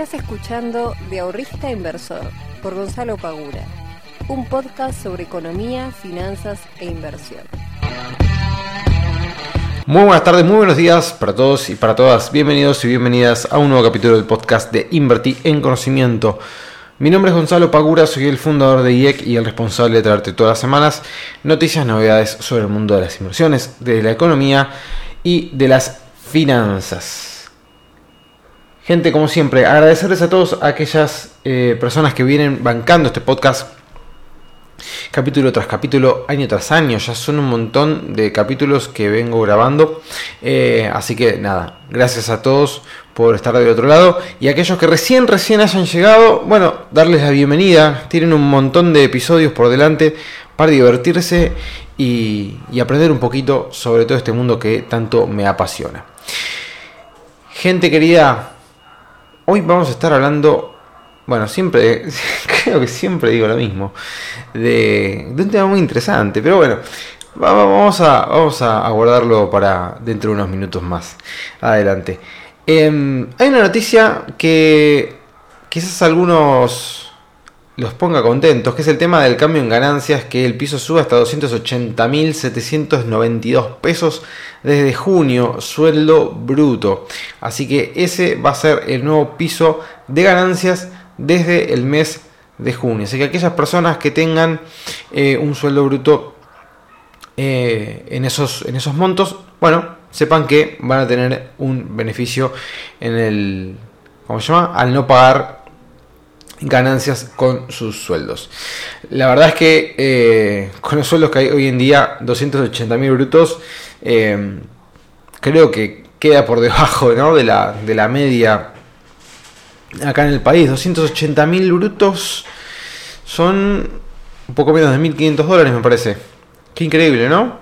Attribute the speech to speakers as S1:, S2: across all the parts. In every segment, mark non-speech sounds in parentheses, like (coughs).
S1: Estás escuchando De Ahorrista Inversor por Gonzalo Pagura, un podcast sobre economía, finanzas e inversión.
S2: Muy buenas tardes, muy buenos días para todos y para todas. Bienvenidos y bienvenidas a un nuevo capítulo del podcast de Invertir en Conocimiento. Mi nombre es Gonzalo Pagura, soy el fundador de IEC y el responsable de traerte todas las semanas noticias, novedades sobre el mundo de las inversiones, de la economía y de las finanzas. Gente, como siempre, agradecerles a todos aquellas eh, personas que vienen bancando este podcast capítulo tras capítulo, año tras año. Ya son un montón de capítulos que vengo grabando. Eh, así que nada, gracias a todos por estar del otro lado. Y aquellos que recién, recién hayan llegado, bueno, darles la bienvenida. Tienen un montón de episodios por delante para divertirse y aprender un poquito sobre todo este mundo que tanto me apasiona. Gente querida, hoy vamos a estar hablando bueno, siempre, (laughs) creo que siempre digo lo mismo, de, un tema muy interesante, pero bueno, vamos a, vamos a guardarlo para dentro de unos minutos más adelante. Em, hay una noticia que quizás algunos los ponga contentos, que es el tema del cambio en ganancias, que el piso sube hasta 280.792 pesos desde junio, sueldo bruto. Así que ese va a ser el nuevo piso de ganancias desde el mes de junio. Así que aquellas personas que tengan eh, un sueldo bruto eh, en, esos, en esos montos, bueno, sepan que van a tener un beneficio en el, ¿cómo se llama? Al no pagar ganancias con sus sueldos. La verdad es que eh, con los sueldos que hay hoy en día, 280 mil brutos, creo que queda por debajo de, la, de la media acá en el país. 280 mil brutos son un poco menos de 1.500 dólares, me parece. Qué increíble, ¿no?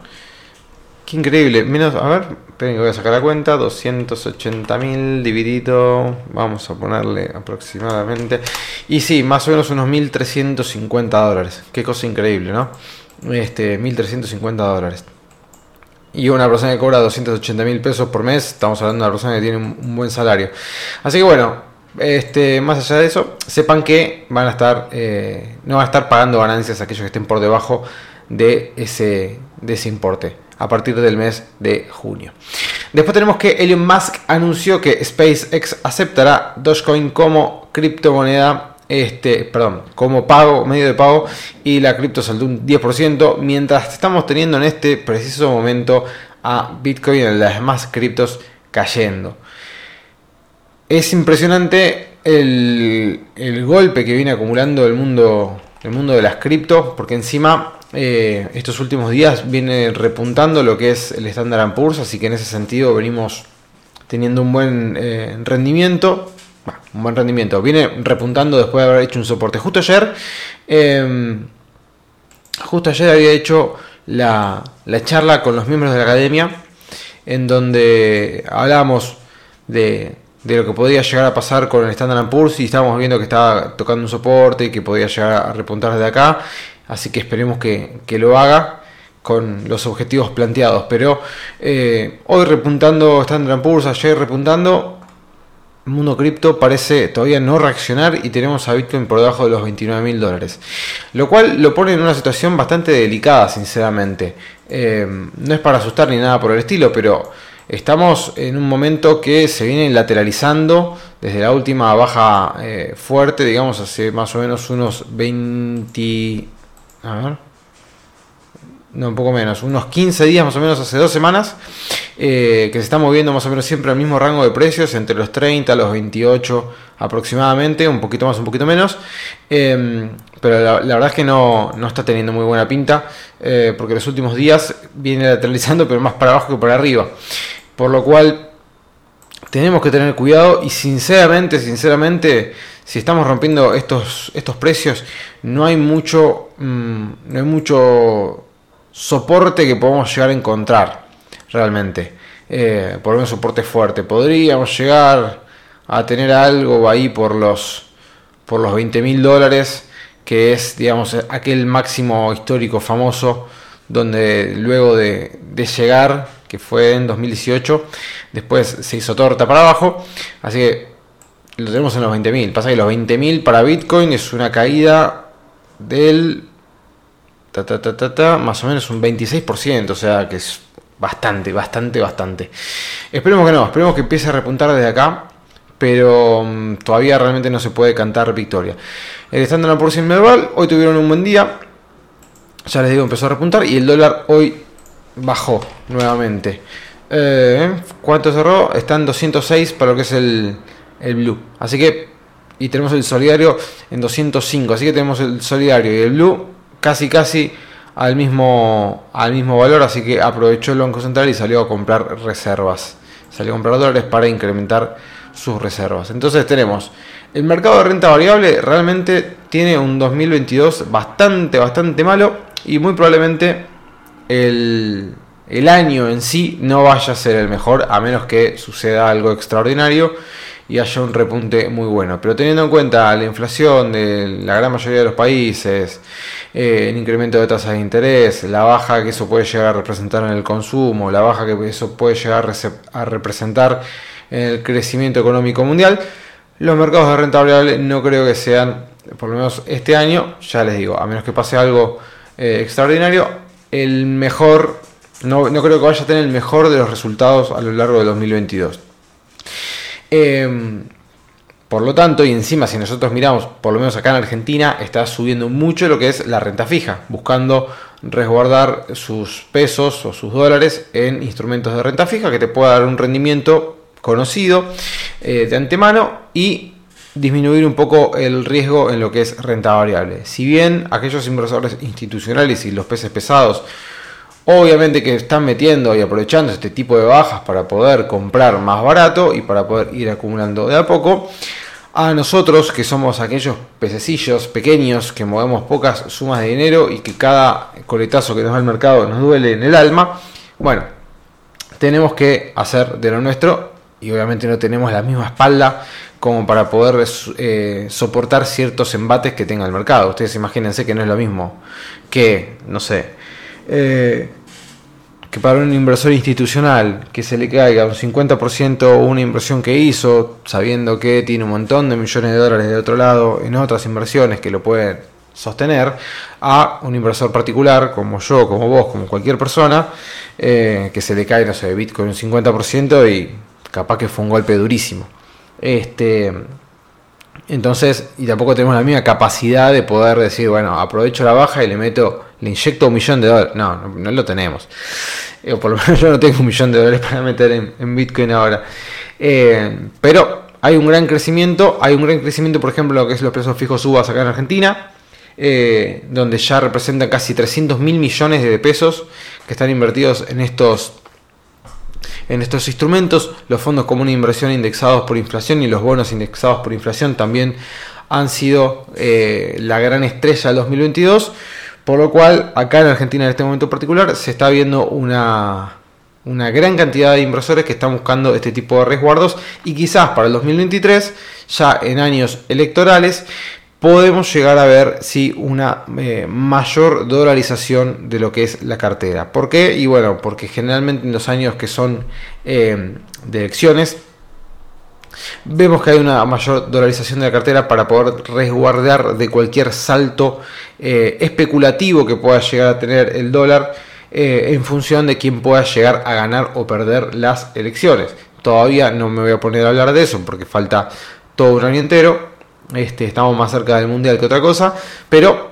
S2: Qué increíble. Menos, a ver, esperen que voy a sacar la cuenta. 280 mil dividido, vamos a ponerle aproximadamente. Y sí, más o menos unos 1.350 dólares. Qué cosa increíble, ¿no? Este, 1.350 dólares. Y una persona que cobra 280 mil pesos por mes, estamos hablando de una persona que tiene un buen salario. Así que bueno, este, más allá de eso, sepan que van a estar, eh, no van a estar pagando ganancias aquellos que estén por debajo de ese, de ese importe a partir del mes de junio. Después tenemos que Elon Musk anunció que SpaceX aceptará Dogecoin como criptomoneda, este, perdón, como pago, medio de pago, y la cripto saltó un 10%, mientras estamos teniendo en este preciso momento a Bitcoin y las demás criptos cayendo. Es impresionante el, golpe que viene acumulando el mundo, el mundo de las criptos, porque encima eh, estos últimos días viene repuntando lo que es el Standard Poor's, así que en ese sentido venimos teniendo un buen eh, rendimiento. un buen rendimiento. Viene repuntando después de haber hecho un soporte. Justo ayer, em, justo ayer había hecho la, la charla con los miembros de la academia, en donde hablábamos de, de lo que podía llegar a pasar con el Standard Poor's y estábamos viendo que estaba tocando un soporte y que podía llegar a repuntar desde acá. Así que esperemos que, lo haga con los objetivos planteados. Pero eh, hoy repuntando Standard Poor's, ayer repuntando, mundo cripto parece todavía no reaccionar y tenemos a Bitcoin por debajo de los 29 mil dólares. Lo cual lo pone en una situación bastante delicada, sinceramente. Eh, no es para asustar ni nada por el estilo, pero Estamos en un momento que se viene lateralizando desde la última baja eh, fuerte, digamos, hace más o menos unos 20... A ver. No, un poco menos, unos 15 días más o menos, hace dos semanas, eh, que se está moviendo más o menos siempre al mismo rango de precios, entre los 30 a los 28 aproximadamente, un poquito más, un poquito menos. Em, pero la, verdad es que no, no, está teniendo muy buena pinta, eh, porque los últimos días viene lateralizando, pero más para abajo que para arriba. Por lo cual tenemos que tener cuidado y sinceramente, sinceramente, si estamos rompiendo estos, estos precios, no hay mucho, mm, no hay mucho soporte que podamos llegar a encontrar realmente. Eh, por un soporte fuerte. Podríamos llegar a tener algo ahí por los, por los 20 mil dólares, que es, digamos, aquel máximo histórico famoso, donde luego de, de llegar que fue en 2018. Después se hizo torta para abajo. Así que lo tenemos en los 20.000. Pasa que los 20.000 para Bitcoin es una caída del... Ta, ta, ta, ta, más o menos un 26%, o sea que es bastante, bastante, bastante. Esperemos que no, esperemos que empiece a repuntar desde acá, pero um, todavía realmente no se puede cantar victoria. El Standard Poor's Medval hoy tuvieron un buen día, ya les digo, empezó a repuntar y el dólar hoy bajó nuevamente. Eh, ¿Cuánto cerró? Está en 206 para lo que es el, el blue. Así que, y tenemos el solidario en 205. Así que tenemos el solidario y el blue casi, casi al mismo, al mismo valor. Así que aprovechó el Banco Central y salió a comprar reservas. Salió a comprar dólares para incrementar sus reservas. Entonces tenemos el mercado de renta variable realmente tiene un 2022 bastante, bastante malo y muy probablemente el, el año en sí no vaya a ser el mejor a menos que suceda algo extraordinario y haya un repunte muy bueno. Pero teniendo en cuenta la inflación de la gran mayoría de los países, eh, el incremento de tasas de interés, la baja que eso puede llegar a representar en el consumo, la baja que eso puede llegar a representar en el crecimiento económico mundial, los mercados de renta variable no creo que sean, por lo menos este año, ya les digo, a menos que pase algo eh, extraordinario, el mejor, no, no creo que vaya a tener el mejor de los resultados a lo largo de 2022. Em, por lo tanto, y encima si nosotros miramos, por lo menos acá en Argentina, está subiendo mucho lo que es la renta fija, buscando resguardar sus pesos o sus dólares en instrumentos de renta fija que te pueda dar un rendimiento conocido eh, de antemano y disminuir un poco el riesgo en lo que es renta variable. Si bien aquellos inversores institucionales y los peces pesados Obviamente que están metiendo y aprovechando este tipo de bajas para poder comprar más barato y para poder ir acumulando de a poco. A nosotros, que somos aquellos pececillos pequeños que movemos pocas sumas de dinero y que cada coletazo que nos da el mercado nos duele en el alma, bueno, tenemos que hacer de lo nuestro y obviamente no tenemos la misma espalda como para poder eh, soportar ciertos embates que tenga el mercado. Ustedes imagínense que no es lo mismo que, no sé, eh, que para un inversor institucional que se le caiga un 50% una inversión que hizo, sabiendo que tiene un montón de millones de dólares de otro lado en otras inversiones que lo pueden sostener, a un inversor particular como yo, como vos, como cualquier persona, eh, que se le cae, no sé, Bitcoin un 50% y capaz que fue un golpe durísimo. Este, entonces, y tampoco tenemos la misma capacidad de poder decir, bueno, aprovecho la baja y le meto, le inyecto un millón de dólares. No, no, lo tenemos. Eh, por lo (laughs) menos yo no tengo un millón de dólares para meter en, Bitcoin ahora. Eh, pero hay un gran crecimiento, hay un gran crecimiento, por ejemplo, lo que es los precios fijos UBAS acá en Argentina, eh, donde ya representan casi 300 mil millones de pesos que están invertidos en estos en estos instrumentos. Los fondos comunes de inversión indexados por inflación y los bonos indexados por inflación también han sido eh, la gran estrella del 2022. Por lo cual, acá en Argentina en este momento particular se está viendo una, una gran cantidad de inversores que están buscando este tipo de resguardos y quizás para el 2023, ya en años electorales, podemos llegar a ver si una eh, mayor dolarización de lo que es la cartera. ¿Por qué? Y bueno, porque generalmente en los años que son eh, de elecciones vemos que hay una mayor dolarización de la cartera para poder resguardar de cualquier salto eh, especulativo que pueda llegar a tener el dólar en función de quién pueda llegar a ganar o perder las elecciones. Todavía no me voy a poner a hablar de eso porque falta todo un año entero, este, estamos más cerca del mundial que otra cosa, pero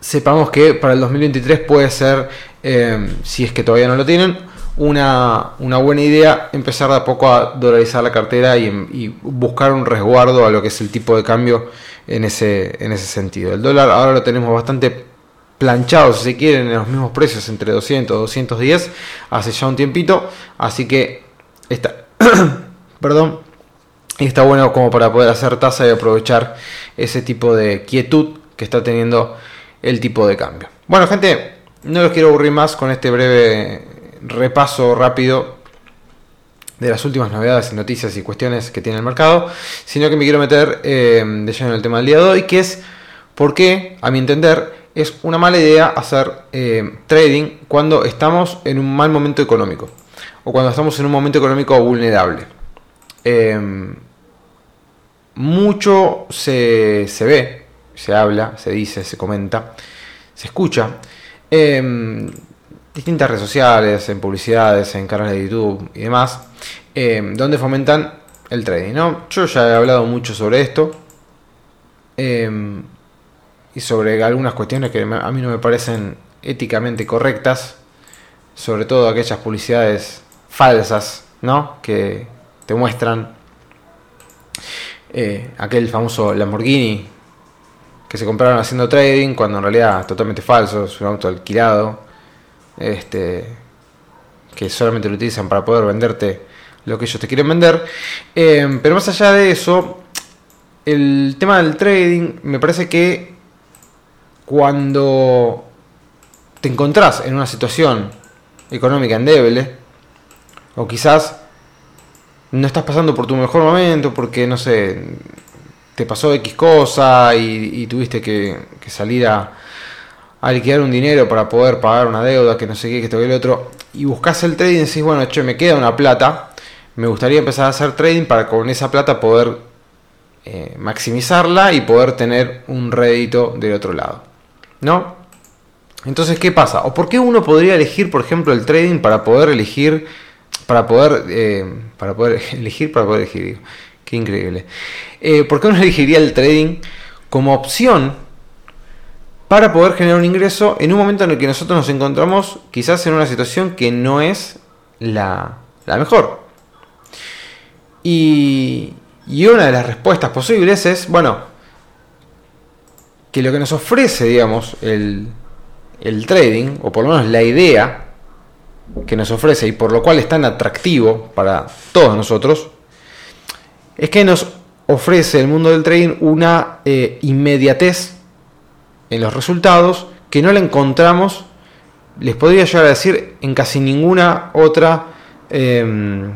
S2: sepamos que para el 2023 puede ser, eh, si es que todavía no lo tienen, una, buena idea empezar de a poco a dolarizar la cartera y, buscar un resguardo a lo que es el tipo de cambio en ese, en ese sentido. El dólar ahora lo tenemos bastante planchado, si se quieren, en los mismos precios, entre 200 y 210, hace ya un tiempito, así que está, (coughs) perdón, está bueno como para poder hacer tasa y aprovechar ese tipo de quietud que está teniendo el tipo de cambio. Bueno, gente, no los quiero aburrir más con este breve repaso rápido de las últimas novedades, noticias y cuestiones que tiene el mercado, sino que me quiero meter eh, de lleno en el tema del día de hoy, que es por qué, a mi entender, es una mala idea hacer eh, trading cuando estamos en un mal momento económico o cuando estamos en un momento económico vulnerable. Eh, mucho se, se ve, se habla, se dice, se comenta, se escucha. Distintas redes sociales, en publicidades, en canales de YouTube y demás, em, donde fomentan el trading. ¿no? Yo ya he hablado mucho sobre esto em, y sobre algunas cuestiones que a mí no me parecen éticamente correctas, sobre todo aquellas publicidades falsas, ¿no? Que te muestran eh, aquel famoso Lamborghini que se compraron haciendo trading cuando en realidad es totalmente falso, es un auto alquilado, este, que solamente lo utilizan para poder venderte lo que ellos te quieren vender. Eh, pero más allá de eso, el tema del trading me parece que cuando te encontrás en una situación económica endeble, o quizás no estás pasando por tu mejor momento porque, no sé, te pasó X cosa y, tuviste que, salir a, a, liquidar un dinero para poder pagar una deuda, que no sé qué, que esto que el otro, y buscas el trading y decís, bueno, che, me queda una plata, me gustaría empezar a hacer trading para con esa plata poder eh, maximizarla y poder tener un rédito del otro lado. ¿No? Entonces, ¿qué pasa? ¿O por qué uno podría elegir, por ejemplo, el trading para poder elegir, para poder, eh, para poder (laughs) elegir, para poder elegir? Qué increíble. Eh, ¿Por qué uno (laughs) elegiría el trading como opción para poder generar un ingreso en un momento en el que nosotros nos encontramos quizás en una situación que no es la, la mejor? Y, y una de las respuestas posibles es, bueno, que lo que nos ofrece, digamos, el, el trading, o por lo menos la idea que nos ofrece y por lo cual es tan atractivo para todos nosotros, es que nos ofrece el mundo del trading una eh, inmediatez en los resultados que no la encontramos, les podría llegar a decir, en casi ninguna otra, em,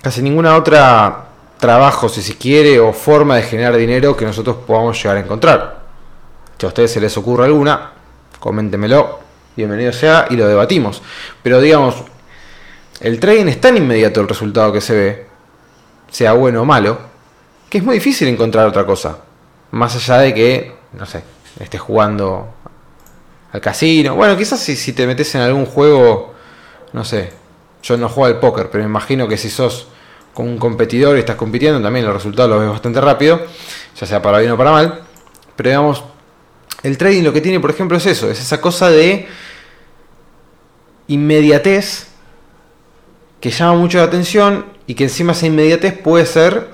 S2: casi ninguna otra trabajo, si se quiere, o forma de generar dinero que nosotros podamos llegar a encontrar. Si a ustedes se les ocurre alguna, coméntemelo, bienvenido sea y lo debatimos. Pero digamos, el trading es tan inmediato el resultado que se ve, sea bueno o malo, que es muy difícil encontrar otra cosa. Más allá de que, no sé, estés jugando al casino. Bueno, quizás si, te metes en algún juego, no sé, yo no juego al póker, pero me imagino que si sos con un competidor y estás compitiendo, también los resultados los ves bastante rápido, ya sea para bien o para mal. Pero digamos, el trading lo que tiene, por ejemplo, es eso, es esa cosa de inmediatez que llama mucho la atención y que encima esa inmediatez puede ser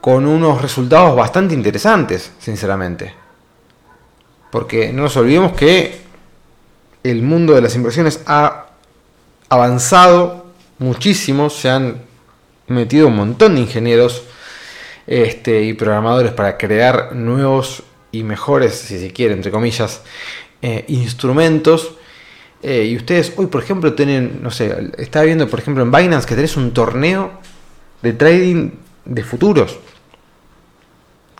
S2: con unos resultados bastante interesantes, sinceramente. Porque no nos olvidemos que el mundo de las inversiones ha avanzado muchísimo, se han metido un montón de ingenieros este, y programadores para crear nuevos y mejores, si se quiere, entre comillas, eh, instrumentos. Eh, y ustedes hoy, por ejemplo, tienen, no sé, estaba viendo, por ejemplo, en Binance que tenés un torneo de trading de futuros.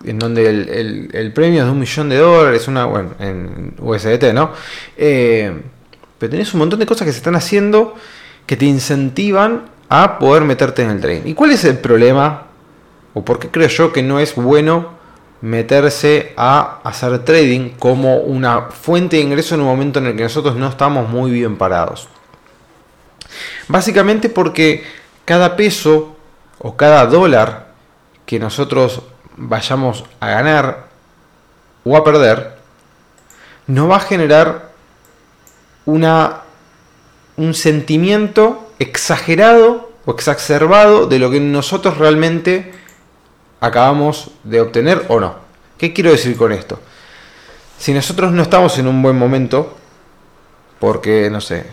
S2: En donde el, premio es de un millón de dólares, una, bueno, en USDT, ¿no? Eh, pero tenés un montón de cosas que se están haciendo que te incentivan a poder meterte en el trading. ¿Y cuál es el problema? ¿O por qué creo yo que no es bueno meterse a hacer trading como una fuente de ingreso en un momento en el que nosotros no estamos muy bien parados. Básicamente porque cada peso o cada dólar que nosotros vayamos a ganar o a perder, nos va a generar una, un sentimiento exagerado o exacerbado de lo que nosotros realmente acabamos de obtener o no. ¿Qué quiero decir con esto? Si nosotros no estamos en un buen momento, porque, no sé,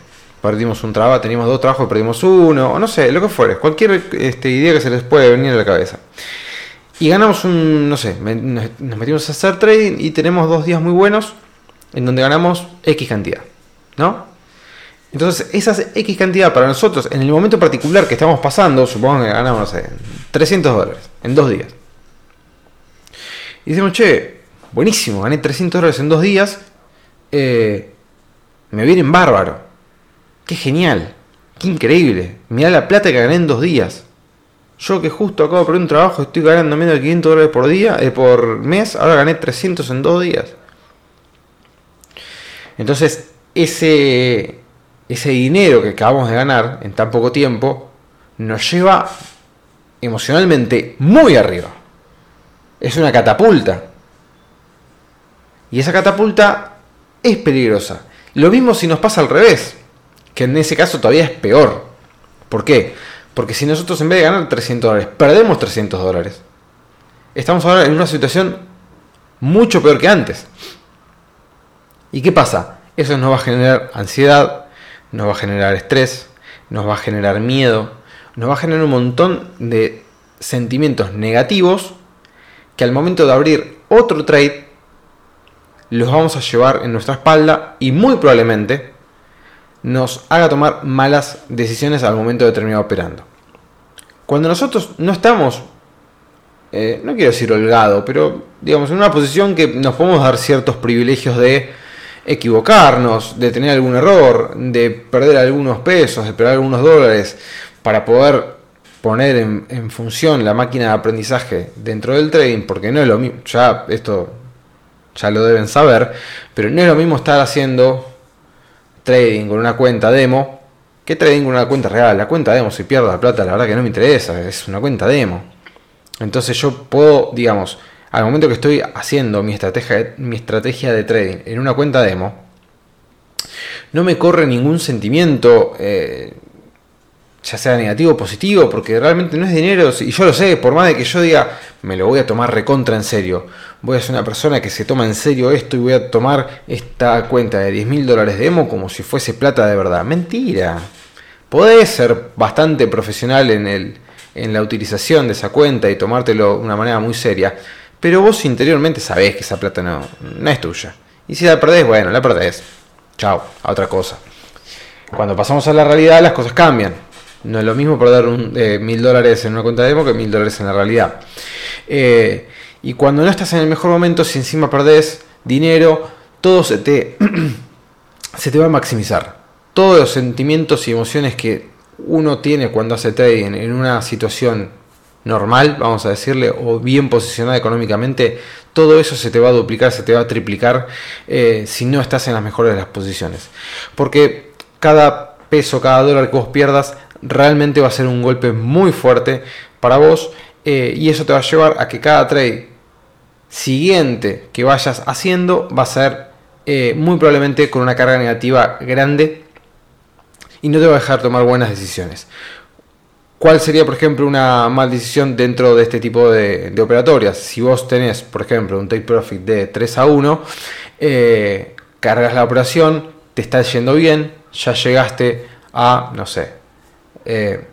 S2: perdimos un trabajo, teníamos dos trabajos, perdimos uno, o no sé, lo que fuere, cualquier este, idea que se les puede venir a la cabeza. Y ganamos un, no sé, nos metimos a hacer trading y tenemos dos días muy buenos en donde ganamos X cantidad, ¿no? Entonces, esas X cantidad para nosotros, en el momento particular que estamos pasando, supongo que ganamos, no sé, 300 dólares en dos días. Y decimos, che, buenísimo, gané 300 dólares en dos días. Eh, me vienen bárbaro. Qué genial. Qué increíble. Mirá la plata que gané en dos días. Yo que justo acabo de perder un trabajo, estoy ganando menos de 500 dólares por día, eh, por mes, ahora gané 300 en dos días. Entonces, ese, ese dinero que acabamos de ganar en tan poco tiempo nos lleva emocionalmente muy arriba. Es una catapulta. Y esa catapulta es peligrosa. Lo mismo si nos pasa al revés, que en ese caso todavía es peor. ¿Por qué? Porque si nosotros en vez de ganar 300 dólares, perdemos 300 dólares, estamos ahora en una situación mucho peor que antes. ¿Y qué pasa? Eso nos va a generar ansiedad, nos va a generar estrés, nos va a generar miedo, nos va a generar un montón de sentimientos negativos que al momento de abrir otro trade los vamos a llevar en nuestra espalda y muy probablemente nos haga tomar malas decisiones al momento de terminar operando. Cuando nosotros no estamos, eh, no quiero decir holgado, pero digamos en una posición que nos podemos dar ciertos privilegios de equivocarnos, de tener algún error, de perder algunos pesos, de perder algunos dólares, para poder poner en, función la máquina de aprendizaje dentro del trading, porque no es lo mismo, ya esto ya lo deben saber, pero no es lo mismo estar haciendo trading con una cuenta demo que trading con una cuenta real. La cuenta demo, si pierdo la plata, la verdad que no me interesa, es una cuenta demo. Entonces yo puedo, digamos, al momento que estoy haciendo mi estrategia, mi estrategia de trading en una cuenta demo, no me corre ningún sentimiento, eh, ya sea negativo o positivo, porque realmente no es dinero, y yo lo sé, por más de que yo diga, me lo voy a tomar recontra en serio, voy a ser una persona que se toma en serio esto y voy a tomar esta cuenta de 10 mil dólares de demo como si fuese plata de verdad. Mentira. Podés ser bastante profesional en, el, en la utilización de esa cuenta y tomártelo de una manera muy seria, pero vos interiormente sabés que esa plata no, no es tuya. Y si la perdés, bueno, la perdés. Chao, a otra cosa. Cuando pasamos a la realidad las cosas cambian no es lo mismo perder eh, mil dólares en una cuenta de demo que mil dólares en la realidad. Eh, y cuando no estás en el mejor momento, si encima perdés dinero, todo se te, (clears throat) se te va a maximizar. Todos los sentimientos y emociones que uno tiene cuando hace trading en una situación normal, vamos a decirle, o bien posicionada económicamente, todo eso se te va a duplicar, se te va a triplicar eh, si no estás en las mejores de las posiciones. Porque cada peso, cada dólar que vos pierdas realmente va a ser un golpe muy fuerte para vos eh, y eso te va a llevar a que cada trade siguiente que vayas haciendo va a ser eh, muy probablemente con una carga negativa grande y no te va a dejar tomar buenas decisiones. ¿Cuál sería, por ejemplo, una mal decisión dentro de este tipo de, operatorias? Si vos tenés, por ejemplo, un take profit de 3 a 1, eh, cargas la operación, te está yendo bien, ya llegaste a, no sé, eh,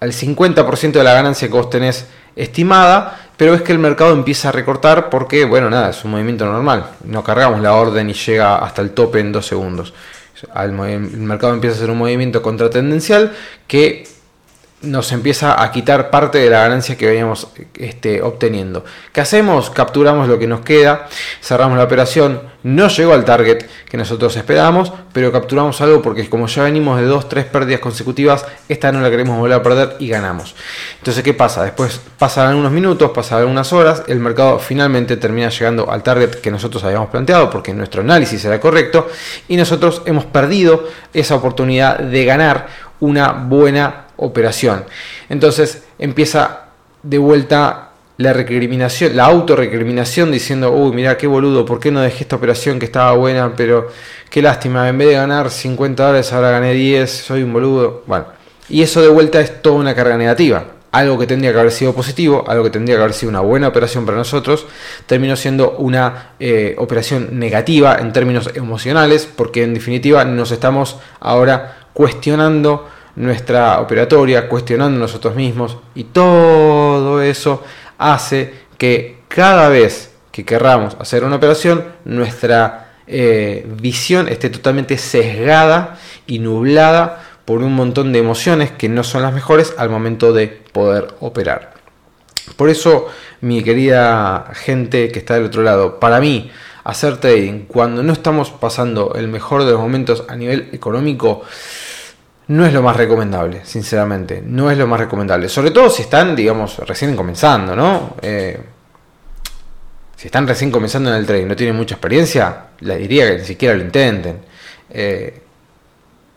S2: al 50% de la ganancia que vos tenés estimada, pero es que el mercado empieza a recortar porque, bueno, nada, es un movimiento normal. No cargamos la orden y llega hasta el tope en dos segundos. el mercado empieza a hacer un movimiento contratendencial que nos empieza a quitar parte de la ganancia que veníamos este, obteniendo. ¿Qué hacemos? Capturamos lo que nos queda, cerramos la operación, no llegó al target que nosotros esperábamos, pero capturamos algo porque como ya venimos de dos, tres pérdidas consecutivas, esta no la queremos volver a perder y ganamos. Entonces, ¿qué pasa? Después pasan algunos minutos, pasan algunas horas, el mercado finalmente termina llegando al target que nosotros habíamos planteado porque nuestro análisis era correcto y nosotros hemos perdido esa oportunidad de ganar una buena operación. Entonces empieza de vuelta la recriminación, la autorrecriminación diciendo, uy, mira qué boludo, ¿por qué no dejé esta operación que estaba buena? Pero qué lástima, en vez de ganar 50 dólares ahora gané 10, soy un boludo. Bueno, y eso de vuelta es toda una carga negativa. Algo que tendría que haber sido positivo, algo que tendría que haber sido una buena operación para nosotros, terminó siendo una eh, operación negativa en términos emocionales, porque en definitiva nos estamos ahora cuestionando nuestra operatoria, cuestionando nosotros mismos y todo eso hace que cada vez que querramos hacer una operación, nuestra eh, visión esté totalmente sesgada y nublada por un montón de emociones que no son las mejores al momento de poder operar. Por eso, mi querida gente que está del otro lado, para mí, hacer trading cuando no estamos pasando el mejor de los momentos a nivel económico, no es lo más recomendable, sinceramente. No es lo más recomendable. Sobre todo si están, digamos, recién comenzando, ¿no? Eh, si están recién comenzando en el trading, no tienen mucha experiencia, les diría que ni siquiera lo intenten. Eh,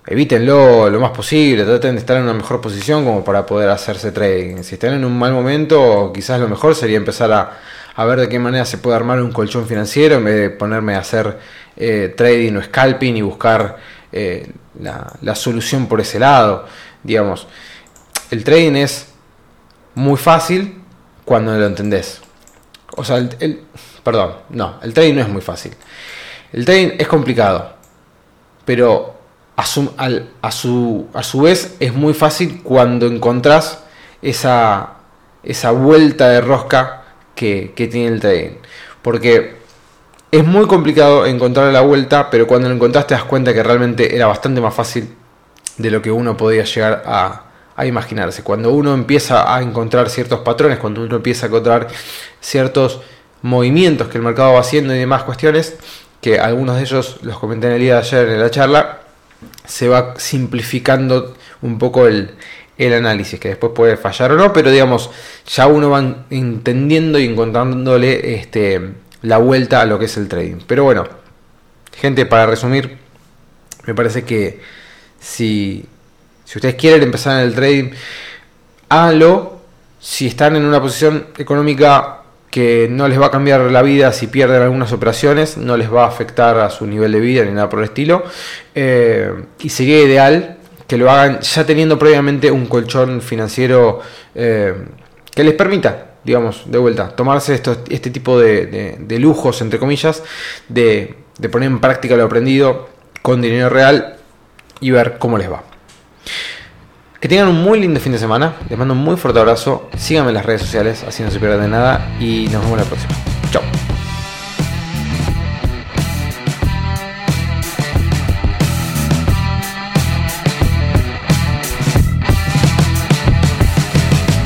S2: evítenlo lo más posible, traten de estar en una mejor posición como para poder hacerse trading. Si están en un mal momento, quizás lo mejor sería empezar a, ver de qué manera se puede armar un colchón financiero en vez de ponerme a hacer eh, trading o scalping y buscar eh, la, solución por ese lado. Digamos, el trading es muy fácil cuando lo entendés. O sea, el, perdón, no, el trading no es muy fácil. El trading es complicado, pero a su, a su, a su vez es muy fácil cuando encontrás esa, esa vuelta de rosca que, que tiene el trading. Porque es muy complicado encontrar la vuelta, pero cuando lo encontraste te das cuenta que realmente era bastante más fácil de lo que uno podía llegar a, a imaginarse. Cuando uno empieza a encontrar ciertos patrones, cuando uno empieza a encontrar ciertos movimientos que el mercado va haciendo y demás cuestiones, que algunos de ellos los comenté en el día de ayer en la charla, se va simplificando un poco el, el análisis, que después puede fallar o no, pero digamos, ya uno va entendiendo y encontrándole este, la vuelta a lo que es el trading. Pero bueno, gente, para resumir, me parece que si si ustedes quieren empezar en el trading, háganlo. Si están en una posición económica que no les va a cambiar la vida si pierden algunas operaciones, no les va a afectar a su nivel de vida ni nada por el estilo. Eh, y sería ideal que lo hagan ya teniendo previamente un colchón financiero eh, que les permita, digamos, de vuelta, tomarse este tipo de, lujos, entre comillas, de poner en práctica lo aprendido con dinero real y ver cómo les va. Que tengan un muy lindo fin de semana. Les mando un muy fuerte abrazo. Síganme en las redes sociales, así no se pierden de nada. Y nos vemos la próxima. Chao.